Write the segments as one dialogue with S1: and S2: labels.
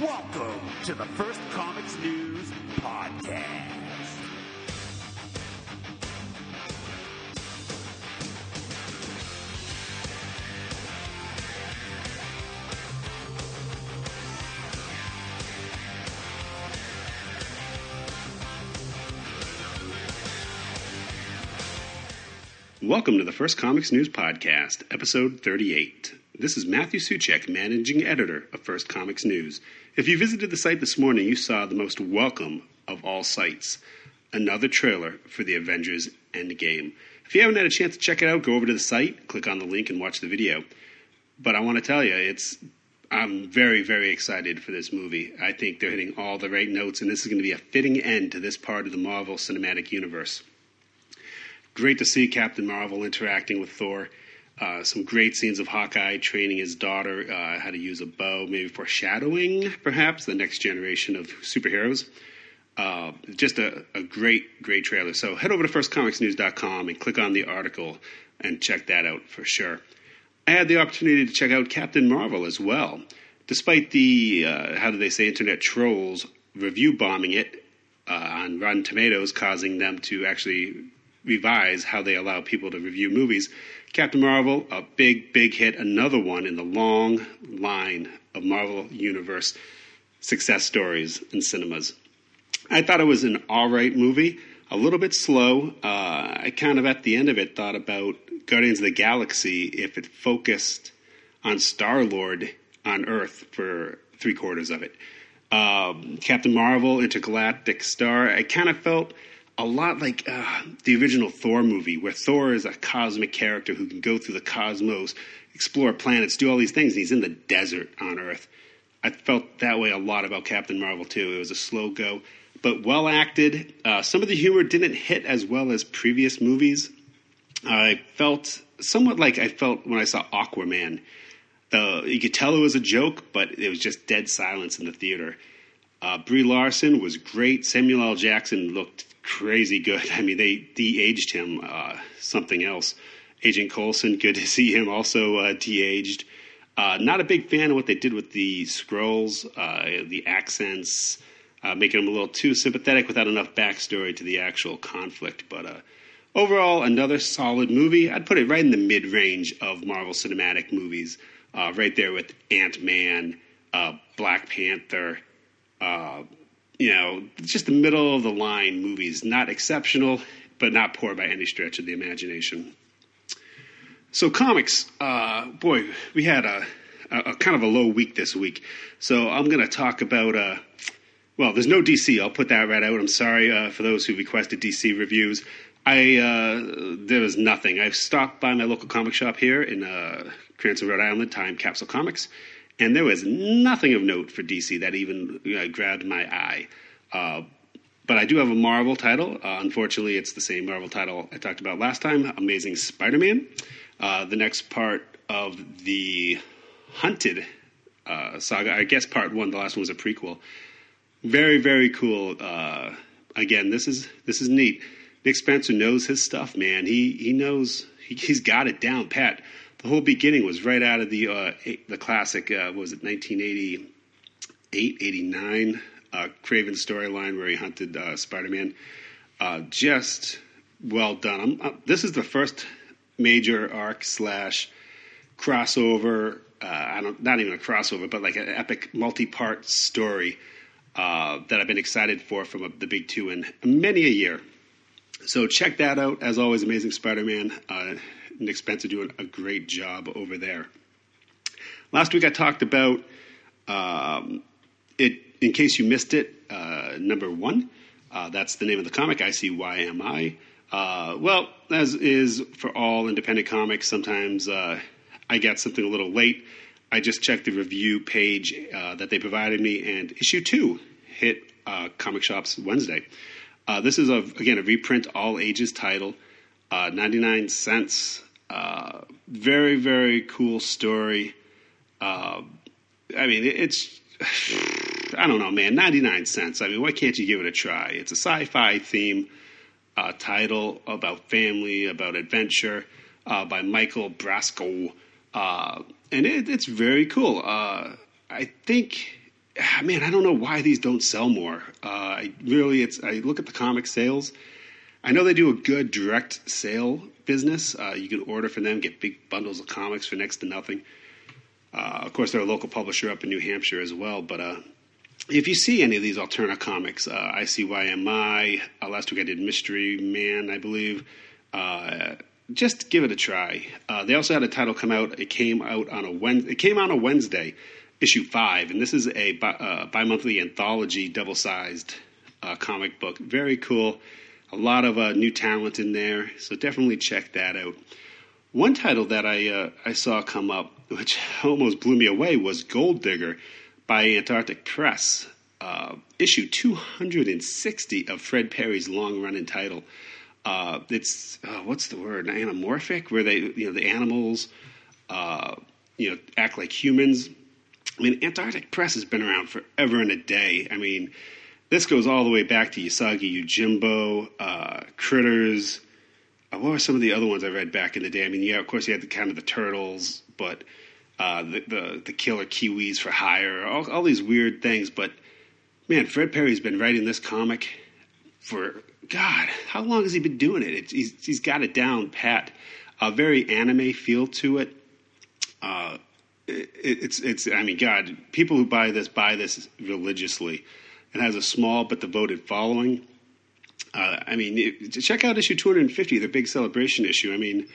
S1: Welcome to the First Comics News Podcast.
S2: Welcome to the First Comics News Podcast, episode 38. This is Matthew Suchek, managing editor of First Comics News. If you visited the site this morning, you saw the most welcome of all sites another trailer for the Avengers Endgame. If you haven't had a chance to check it out, go over to the site, click on the link, and watch the video. But I want to tell you, it's I'm very, very excited for this movie. I think they're hitting all the right notes, and this is going to be a fitting end to this part of the Marvel Cinematic Universe. Great to see Captain Marvel interacting with Thor. Uh, some great scenes of Hawkeye training his daughter uh, how to use a bow, maybe foreshadowing perhaps the next generation of superheroes. Uh, just a, a, great, great trailer. So head over to firstcomicsnews.com and click on the article and check that out for sure. I had the opportunity to check out Captain Marvel as well. Despite the, uh, how do they say, internet trolls review bombing it uh, on Rotten Tomatoes, causing them to actually revise how they allow people to review movies. Captain Marvel, a big, big hit, another one in the long line of Marvel Universe success stories in cinemas. I thought it was an all right movie, a little bit slow. Uh, I kind of at the end of it thought about Guardians of the Galaxy if it focused on Star Lord on Earth for three quarters of it. Um, Captain Marvel, Intergalactic Star, I kind of felt a lot like uh, the original Thor movie, where Thor is a cosmic character who can go through the cosmos, explore planets, do all these things. And he's in the desert on Earth. I felt that way a lot about Captain Marvel too. It was a slow go, but well acted. Uh, some of the humor didn't hit as well as previous movies. I felt somewhat like I felt when I saw Aquaman. You could tell it was a joke, but it was just dead silence in the theater. Uh, Brie Larson was great. Samuel L. Jackson looked crazy good. I mean, they de-aged him uh, something else. Agent Coulson, good to see him also uh, de-aged. Uh, not a big fan of what they did with the Skrulls, uh, the accents, uh, making them a little too sympathetic without enough backstory to the actual conflict. But overall, another solid movie. I'd put it right in the mid-range of Marvel Cinematic movies, right there with Ant Man, Black Panther you know, just the middle of the line movies. Not exceptional, but not poor by any stretch of the imagination. So comics, uh, boy, we had a, a, a, kind of a low week this week. So I'm going to talk about. Uh, well, there's no DC. I'll put that right out. I'm sorry uh, for those who requested DC reviews. I uh, there was nothing. I've stopped by my local comic shop here in uh, Cranston, Rhode Island, Time Capsule Comics and there was nothing of note for DC that even grabbed my eye. Uh, but I do have a Marvel title. Uh, unfortunately, it's the same Marvel title I talked about last time Amazing Spider Man. Uh, the next part of the Hunted uh, saga, I guess part one, the last one was a prequel. Very, very cool. Uh, again, this is this is neat. Nick Spencer knows his stuff, man. He he knows he, he's got it down pat the whole beginning was right out of the uh, the classic. Uh, was it 1988, 89 uh, Kraven storyline where he hunted uh, Spider-Man? Uh, just well done. I'm, this is the first major arc slash crossover. Uh, I don't, not even a crossover, but like an epic multi-part story that I've been excited for from a, the big two in many a year. So check that out. As always, Amazing Spider-Man. Nick Spencer doing a great job over there. Last week I talked about um, it. In case you missed it, uh, number one. Uh, that's the name of the comic. I see why am I. Uh, well, as is for all independent comics, sometimes uh, I get something a little late. I just checked the review page uh, that they provided me, and issue two hit uh, comic shops Wednesday. this is a, again a reprint all ages title, 99 cents. Uh, very, very cool story. Uh, I mean, it's, I don't know, man, 99 cents. I mean, why can't you give it a try? It's a sci fi theme uh, title about family, about adventure uh, by Michael Brasco. Uh, and it, it's very cool. I think ah, man, I don't know why these don't sell more. Uh, I really, it's I look at the comic sales. I know they do a good direct sale business. Uh, you can order from them, get big bundles of comics for next to nothing. Uh, of course, they're a local publisher up in New Hampshire as well. But uh, if you see any of these alternate comics, uh, ICYMI, uh, last week I did Mystery Man, I believe. Uh, just give it a try. Uh, they also had a title come out. It came out on a Wednesday. It came out on a Wednesday, issue five, and this is a bi- uh, bi-monthly anthology, double-sized comic book. Very cool. A lot of uh, new talent in there, so definitely check that out. One title that I uh, I saw come up, which almost blew me away, was Gold Digger by Antarctic Press, uh, issue 260 of Fred Perry's long-running title. Uh, it's uh, what's the word? Anamorphic, where they you know the animals uh, you know act like humans. I mean, Antarctic Press has been around forever and a day. I mean, this goes all the way back to Usagi Yojimbo, uh, Critters. Uh, what were some of the other ones I read back in the day? I mean, yeah, of course you had the kind of the turtles, but uh, the, the the killer kiwis for hire, all, all these weird things. But man, Fred Perry's been writing this comic for God. How long has he been doing it? It's, he's he's got it down pat. A very anime feel to it. Uh, it, it's it's. I mean, God, people who buy this buy this religiously. It has a small but devoted following. Uh, I mean, it, check out issue 250, the big celebration issue. I mean,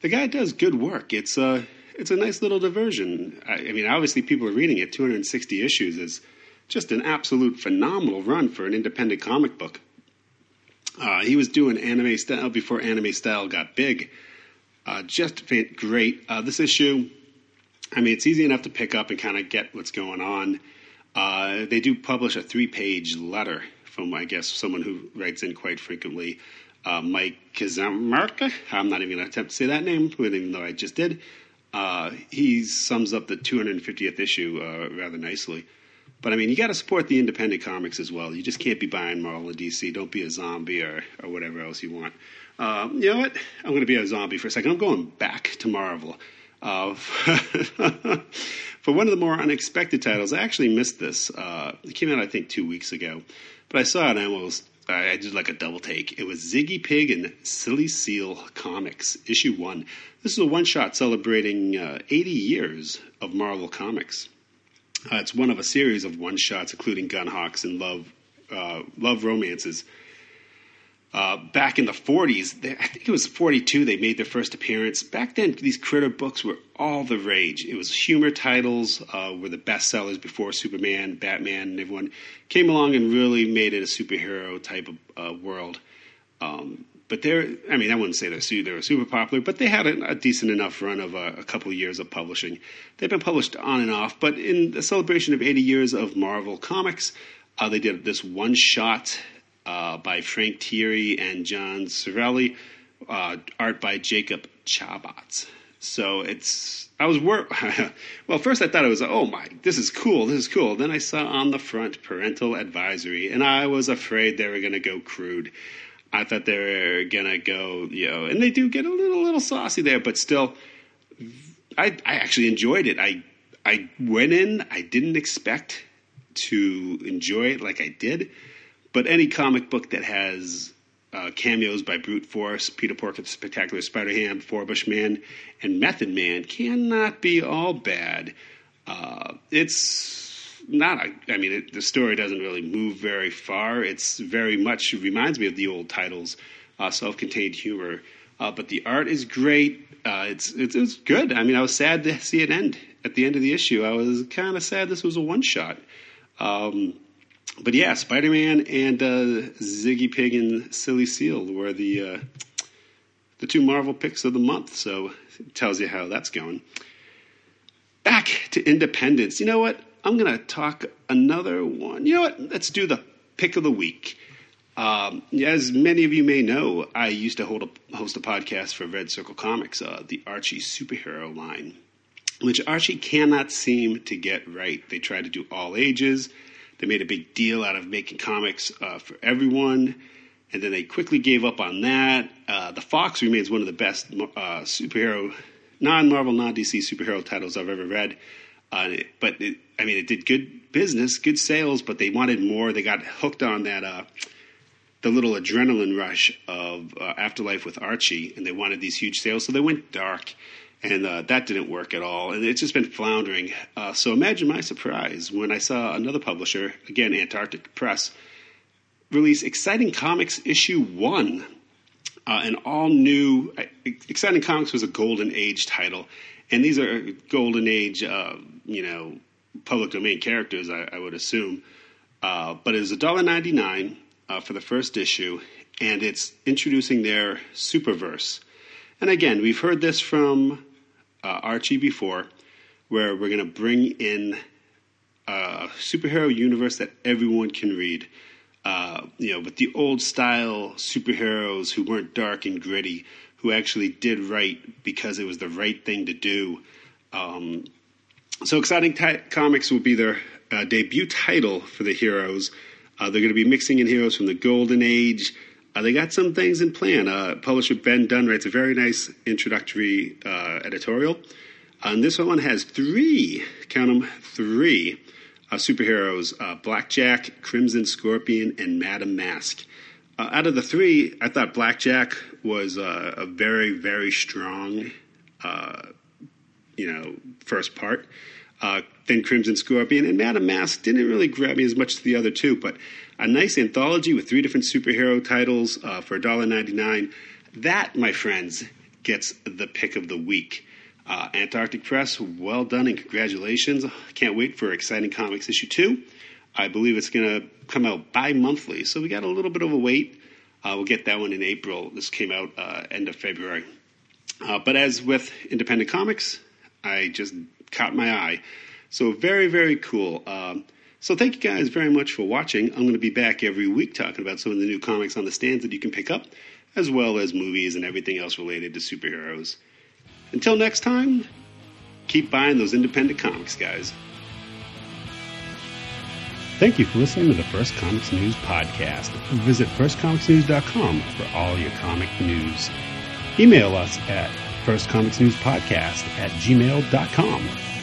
S2: the guy does good work. It's a it's a nice little diversion. I, I mean, obviously, people are reading it. 260 issues is just an absolute phenomenal run for an independent comic book. Uh, he was doing anime style before anime style got big. Uh, just great. Uh, this issue, I mean, it's easy enough to pick up and kind of get what's going on. Uh, they do publish a three page letter from, I guess, someone who writes in quite frequently. Uh, Mike Kazamarka. I'm not even going to attempt to say that name, even though I just did. Uh, he sums up the 250th issue uh, rather nicely. But I mean, you got to support the independent comics as well. You just can't be buying Marvel and DC. Don't be a zombie or, or whatever else you want. Uh, you know what? I'm going to be a zombie for a second. I'm going back to Marvel. Uh, for one of the more unexpected titles, I actually missed this. Uh, it came out, I think, two weeks ago. But I saw it and I almost I did like a double take. It was Ziggy Pig and Silly Seal Comics, issue one. This is a one shot celebrating uh, 80 years of Marvel Comics. Uh, it's one of a series of one shots, including Gunhawks and Love uh, Love Romances. Uh, back in the 40s, they, I think it was 42, they made their first appearance. Back then, these critter books were all the rage. It was humor titles, uh, were the best sellers before Superman, Batman, and everyone came along and really made it a superhero type of uh, world. Um, but they're, I mean, I wouldn't say they're, they were super popular, but they had a, a decent enough run of a, a, couple of years of publishing. They've been published on and off, but in the celebration of 80 years of Marvel Comics, uh, they did this one shot uh, by Frank Tieri and John Sorelli, uh, art by Jacob Chabot. So it's I was wor- well. First, I thought it was oh my, this is cool, this is cool. Then I saw on the front parental advisory, and I was afraid they were going to go crude. I thought they were gonna go, you know, and they do get a little little saucy there, but still, I I actually enjoyed it. I I went in, I didn't expect to enjoy it like I did, but any comic book that has uh, cameos by Brute Force, Peter Porker, Spectacular Spider-Ham, Forbush Man, and Method Man cannot be all bad. Uh, it's not a, I mean, it, the story doesn't really move very far. It's very much reminds me of the old titles, uh, self-contained humor. Uh, but the art is great. Uh, it's, it's it's good. I mean, I was sad to see it end at the end of the issue. I was kind of sad this was a one shot. Um, but yeah, Spider Man and uh, Ziggy Pig and Silly Seal were the uh, the two Marvel picks of the month. So it tells you how that's going. Back to Independence. You know what? I'm going to talk another one. You know what? Let's do the pick of the week. Um, as many of you may know, I used to a, host a podcast for Red Circle Comics, uh, the Archie superhero line, which Archie cannot seem to get right. They try to do all ages. They made a big deal out of making comics uh, for everyone, and then they quickly gave up on that. Uh, the Fox remains one of the best uh, superhero, non Marvel, non DC superhero titles I've ever read. Uh, but it, I mean, it did good business, good sales, but they wanted more. They got hooked on that uh, the little adrenaline rush of uh, Afterlife with Archie, and they wanted these huge sales, so they went dark, and uh, that didn't work at all, and it's just been floundering. Uh, so imagine my surprise when I saw another publisher, again Antarctic Press, release Exciting Comics issue one, uh, an all new. Uh, Exciting Comics was a Golden Age title, and these are Golden Age, uh, you know, public domain characters, I, I would assume. but it is $1.99 uh, for the first issue, and it's introducing their Superverse. And again, we've heard this from uh, Archie before, where we're going to bring in a superhero universe that everyone can read. Uh, you know, but the old style superheroes who weren't dark and gritty, who actually did right because it was the right thing to do. Um, so, Exciting T- Comics will be their uh, debut title for the heroes. Uh, they're going to be mixing in heroes from the Golden Age. Uh, they got some things in plan. Uh, publisher Ben Dunn writes a very nice introductory uh, editorial. and this one has three, count them, three uh, superheroes uh, Blackjack, Crimson Scorpion, and Madame Mask. out of the three, I thought Blackjack was a very, very strong, you know, first part uh, then Crimson Scorpion, and Madame Mask didn't really grab me as much as the other two, but a nice anthology with three different superhero titles uh, for $1.99. That, my friends, gets the pick of the week. Uh, Antarctic Press, well done and congratulations. Can't wait for Exciting Comics issue two. I believe it's going to come out bi monthly, so we got a little bit of a wait. Uh, we'll get that one in April. This came out uh, end of February. Uh, but as with independent comics, I just caught my eye. So very, very cool. Um, so thank you guys very much for watching. I'm going to be back every week talking about some of the new comics on the stands that you can pick up, as well as movies and everything else related to superheroes. Until next time, keep buying those independent comics, guys. Thank you for listening to the First Comics News podcast. Visit firstcomicsnews.com for all your comic news. Email us at firstcomicsnewspodcast at gmail.com.